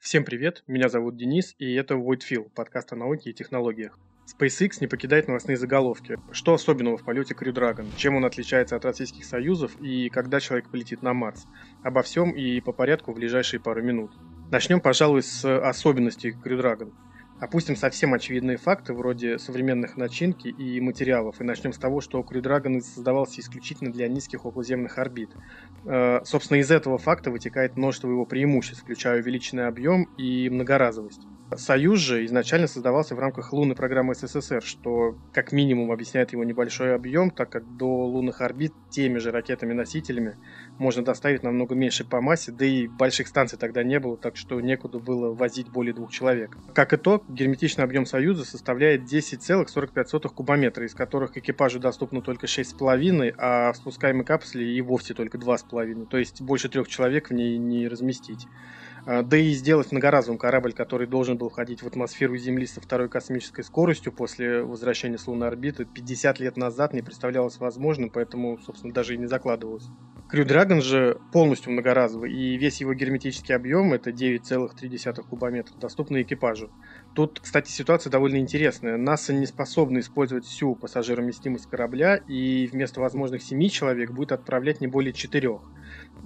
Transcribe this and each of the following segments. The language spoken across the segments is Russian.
Всем привет, меня зовут Денис, и это Voidfill, подкаст о науке и технологиях. SpaceX не покидает новостные заголовки. Что особенного в полете Crew Dragon? Чем он отличается от Российских Союзов и когда человек полетит на Марс? Обо всем и по порядку в ближайшие пару минут. Начнем, пожалуй, с особенностей Crew Dragon. Опустим совсем очевидные факты, вроде современных начинки и материалов, и начнем с того, что Crew Dragon создавался исключительно для низких околоземных орбит. Э, собственно, из этого факта вытекает множество его преимуществ, включая увеличенный объем и многоразовость. Союз же изначально создавался в рамках лунной программы СССР, что как минимум объясняет его небольшой объем, так как до лунных орбит теми же ракетами-носителями можно доставить намного меньше по массе, да и больших станций тогда не было, так что некуда было возить более двух человек. Как итог, герметичный объем Союза составляет 10,45 кубометра, из которых экипажу доступно только 6,5, а в спускаемой капсуле и вовсе только 2,5, то есть больше трех человек в ней не разместить. А, да и сделать многоразовым корабль, который должен был входить в атмосферу Земли со второй космической скоростью после возвращения с лунной орбиты, 50 лет назад не представлялось возможным, поэтому, собственно, даже и не закладывалось. Крю Dragon же полностью многоразовый, и весь его герметический объем, это 9,3 кубометра, доступный экипажу. Тут, кстати, ситуация довольно интересная. НАСА не способна использовать всю пассажироместимость корабля, и вместо возможных 7 человек будет отправлять не более 4.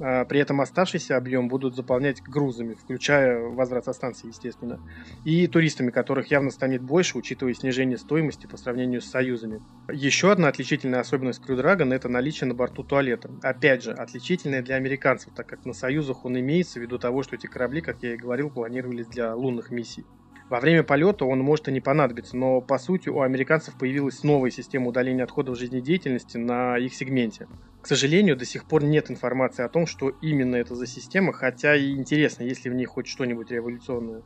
А, при этом оставшийся объем будут заполнять грузами, включая возврат со станции, естественно, и туристами, которых явно станет больше, учитывая снижение стоимости по сравнению с союзами. Еще одна отличительная особенность Crew Dragon – это наличие на борту туалета. Опять же, отличительная для американцев, так как на союзах он имеется ввиду того, что эти корабли, как я и говорил, планировались для лунных миссий. Во время полета он может и не понадобиться, но по сути у американцев появилась новая система удаления отходов жизнедеятельности на их сегменте. К сожалению, до сих пор нет информации о том, что именно это за система, хотя и интересно, есть ли в ней хоть что-нибудь революционное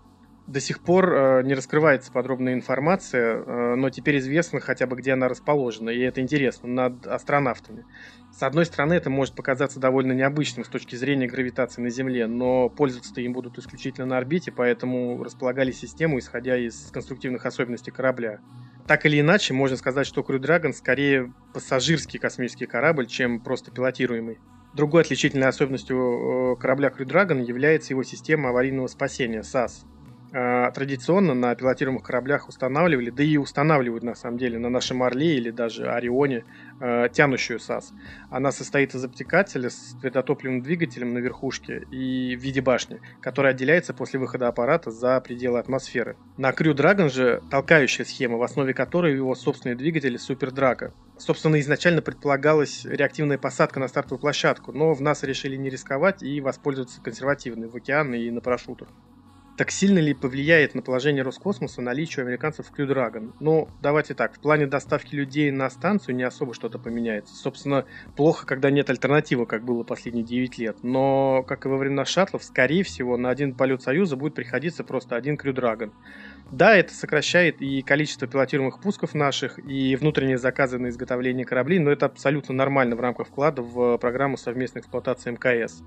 до сих пор э, не раскрывается подробная информация, э, но теперь известно хотя бы, где она расположена, и это интересно, над астронавтами. С одной стороны, это может показаться довольно необычным с точки зрения гравитации на Земле, но пользоваться им будут исключительно на орбите, поэтому располагали систему, исходя из конструктивных особенностей корабля. Так или иначе, можно сказать, что Crew Dragon скорее пассажирский космический корабль, чем просто пилотируемый. Другой отличительной особенностью э, корабля Crew Dragon является его система аварийного спасения SAS. А, традиционно на пилотируемых кораблях устанавливали, да и устанавливают на самом деле на нашем Орле или даже Орионе э, тянущую САС. Она состоит из обтекателя с твердотопливным двигателем на верхушке и в виде башни, которая отделяется после выхода аппарата за пределы атмосферы. На Crew Dragon же толкающая схема, в основе которой его собственные двигатели Super Drago. Собственно, изначально предполагалась реактивная посадка на стартовую площадку, но в НАСА решили не рисковать и воспользоваться консервативной в океане и на парашютах. Так сильно ли повлияет на положение Роскосмоса наличие американцев в Crew Dragon? Ну, давайте так, в плане доставки людей на станцию не особо что-то поменяется. Собственно, плохо, когда нет альтернативы, как было последние 9 лет. Но, как и во времена шаттлов, скорее всего, на один полет Союза будет приходиться просто один Crew Dragon. Да, это сокращает и количество пилотируемых пусков наших, и внутренние заказы на изготовление кораблей, но это абсолютно нормально в рамках вклада в программу совместной эксплуатации МКС.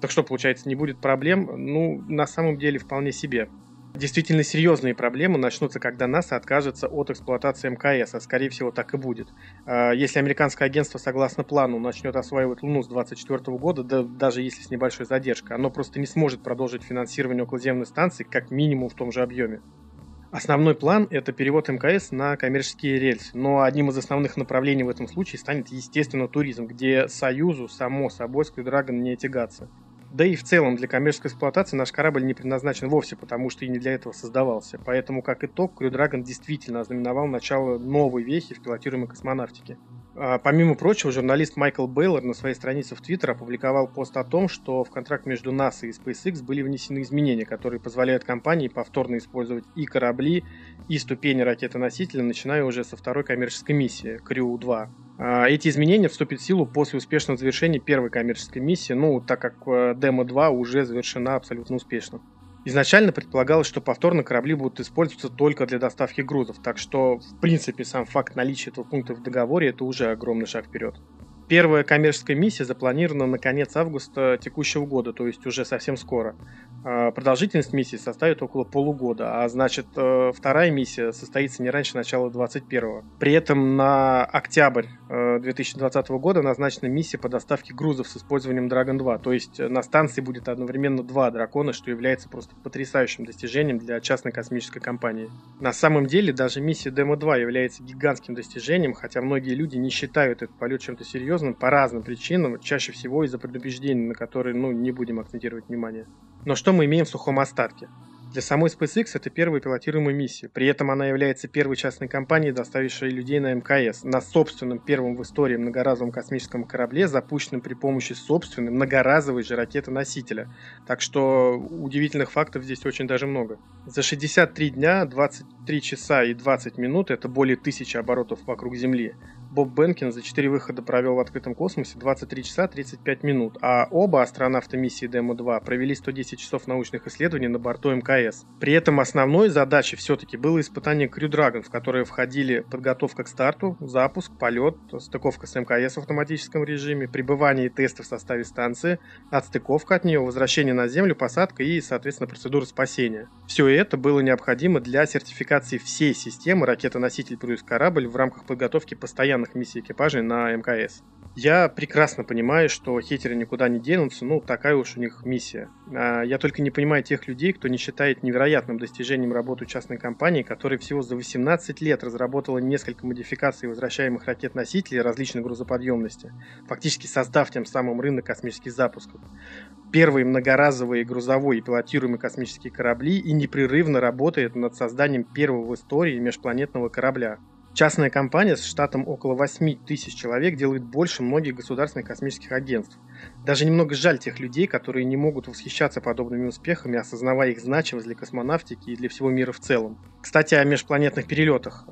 Так что, получается, не будет проблем? Ну, на самом деле, вполне себе. Действительно серьезные проблемы начнутся, когда НАСА откажется от эксплуатации МКС, а скорее всего так и будет. А, если американское агентство, согласно плану, начнет осваивать Луну с 2024 года, да даже если с небольшой задержкой, оно просто не сможет продолжить финансирование околоземной станции как минимум в том же объеме. Основной план – это перевод МКС на коммерческие рельсы, но одним из основных направлений в этом случае станет, естественно, туризм, где Союзу, само собой, с не тягаться. Да и в целом для коммерческой эксплуатации наш корабль не предназначен вовсе, потому что и не для этого создавался. Поэтому, как итог, Crew Dragon действительно ознаменовал начало новой вехи в пилотируемой космонавтике. А, помимо прочего, журналист Майкл Бейлор на своей странице в Твиттер опубликовал пост о том, что в контракт между НАСА и SpaceX были внесены изменения, которые позволяют компании повторно использовать и корабли, и ступени ракеты-носителя, начиная уже со второй коммерческой миссии Crew-2. А, эти изменения вступят в силу после успешного завершения первой коммерческой миссии, ну, так как э, Демо 2 уже завершена абсолютно успешно. Изначально предполагалось, что повторно корабли будут использоваться только для доставки грузов, так что, в принципе, сам факт наличия этого пункта в договоре – это уже огромный шаг вперед. Первая коммерческая миссия запланирована на конец августа текущего года, то есть уже совсем скоро. А, продолжительность миссии составит около полугода, а значит э, вторая миссия состоится не раньше начала 2021. При этом на октябрь 2020 э, года назначена миссия по доставке грузов с использованием Dragon 2, то есть на станции будет одновременно два дракона, что является просто потрясающим достижением для частной космической компании. На самом деле даже миссия Demo 2 является гигантским достижением, хотя многие люди не считают этот полет чем-то серьезным по разным причинам, чаще всего из-за предубеждений, на которые ну, не будем акцентировать внимание. Но что мы имеем в сухом остатке? Для самой SpaceX это первая пилотируемая миссия. При этом она является первой частной компанией, доставившей людей на МКС на собственном первом в истории многоразовом космическом корабле, запущенном при помощи собственной многоразовой же ракеты-носителя. Так что удивительных фактов здесь очень даже много. За 63 дня, 23 часа и 20 минут, это более тысячи оборотов вокруг Земли, Боб Бенкин за 4 выхода провел в открытом космосе 23 часа 35 минут, а оба астронавта миссии Демо-2 провели 110 часов научных исследований на борту МКС. При этом основной задачей все-таки было испытание Crew Dragon, в которое входили подготовка к старту, запуск, полет, стыковка с МКС в автоматическом режиме, пребывание и тесты в составе станции, отстыковка от нее, возвращение на Землю, посадка и, соответственно, процедура спасения. Все это было необходимо для сертификации всей системы ракета-носитель плюс корабль в рамках подготовки постоянно постоянных миссий экипажей на МКС. Я прекрасно понимаю, что хейтеры никуда не денутся, ну, такая уж у них миссия. А, я только не понимаю тех людей, кто не считает невероятным достижением работы частной компании, которая всего за 18 лет разработала несколько модификаций возвращаемых ракет-носителей различной грузоподъемности, фактически создав тем самым рынок космических запусков. Первые многоразовые грузовой и пилотируемые космические корабли и непрерывно работает над созданием первого в истории межпланетного корабля. Частная компания с штатом около 8 тысяч человек делает больше многих государственных космических агентств. Даже немного жаль тех людей, которые не могут восхищаться подобными успехами, осознавая их значимость для космонавтики и для всего мира в целом. Кстати, о межпланетных перелетах.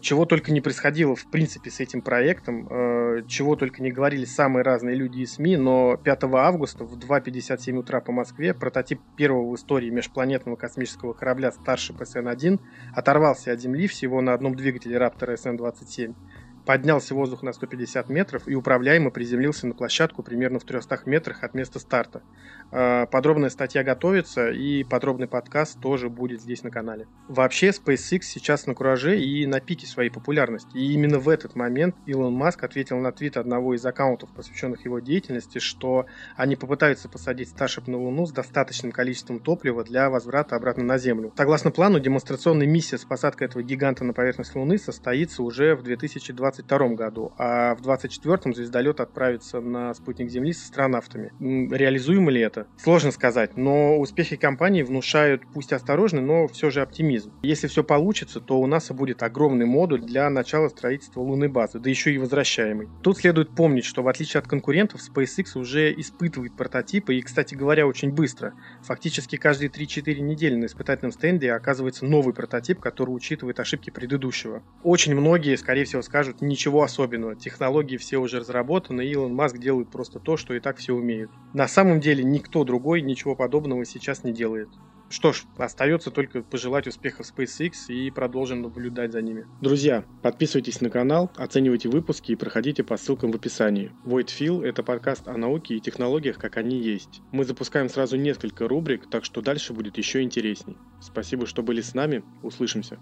Чего только не происходило в принципе с этим проектом, э, чего только не говорили самые разные люди и СМИ, но 5 августа в 2.57 утра по Москве прототип первого в истории межпланетного космического корабля Starship SN-1 оторвался от Земли всего на одном двигателе Raptor SN-27 поднялся в воздух на 150 метров и управляемо приземлился на площадку примерно в 300 метрах от места старта. А, подробная статья готовится и подробный подкаст тоже будет здесь на канале. Вообще SpaceX сейчас на кураже и на пике своей популярности. И именно в этот момент Илон Маск ответил на твит одного из аккаунтов, посвященных его деятельности, что они попытаются посадить Starship на Луну с достаточным количеством топлива для возврата обратно на Землю. Согласно плану, демонстрационная миссия с посадкой этого гиганта на поверхность Луны состоится уже в 2020 2022 году, а в 2024 звездолет отправится на спутник Земли с астронавтами. Реализуемо ли это? Сложно сказать, но успехи компании внушают, пусть осторожный, но все же оптимизм. Если все получится, то у НАСА будет огромный модуль для начала строительства лунной базы, да еще и возвращаемый. Тут следует помнить, что в отличие от конкурентов, SpaceX уже испытывает прототипы и, кстати говоря, очень быстро. Фактически каждые 3-4 недели на испытательном стенде оказывается новый прототип, который учитывает ошибки предыдущего. Очень многие, скорее всего, скажут, ничего особенного. Технологии все уже разработаны, и Илон Маск делает просто то, что и так все умеют. На самом деле никто другой ничего подобного сейчас не делает. Что ж, остается только пожелать успехов SpaceX и продолжим наблюдать за ними. Друзья, подписывайтесь на канал, оценивайте выпуски и проходите по ссылкам в описании. Void Feel – это подкаст о науке и технологиях, как они есть. Мы запускаем сразу несколько рубрик, так что дальше будет еще интересней. Спасибо, что были с нами. Услышимся.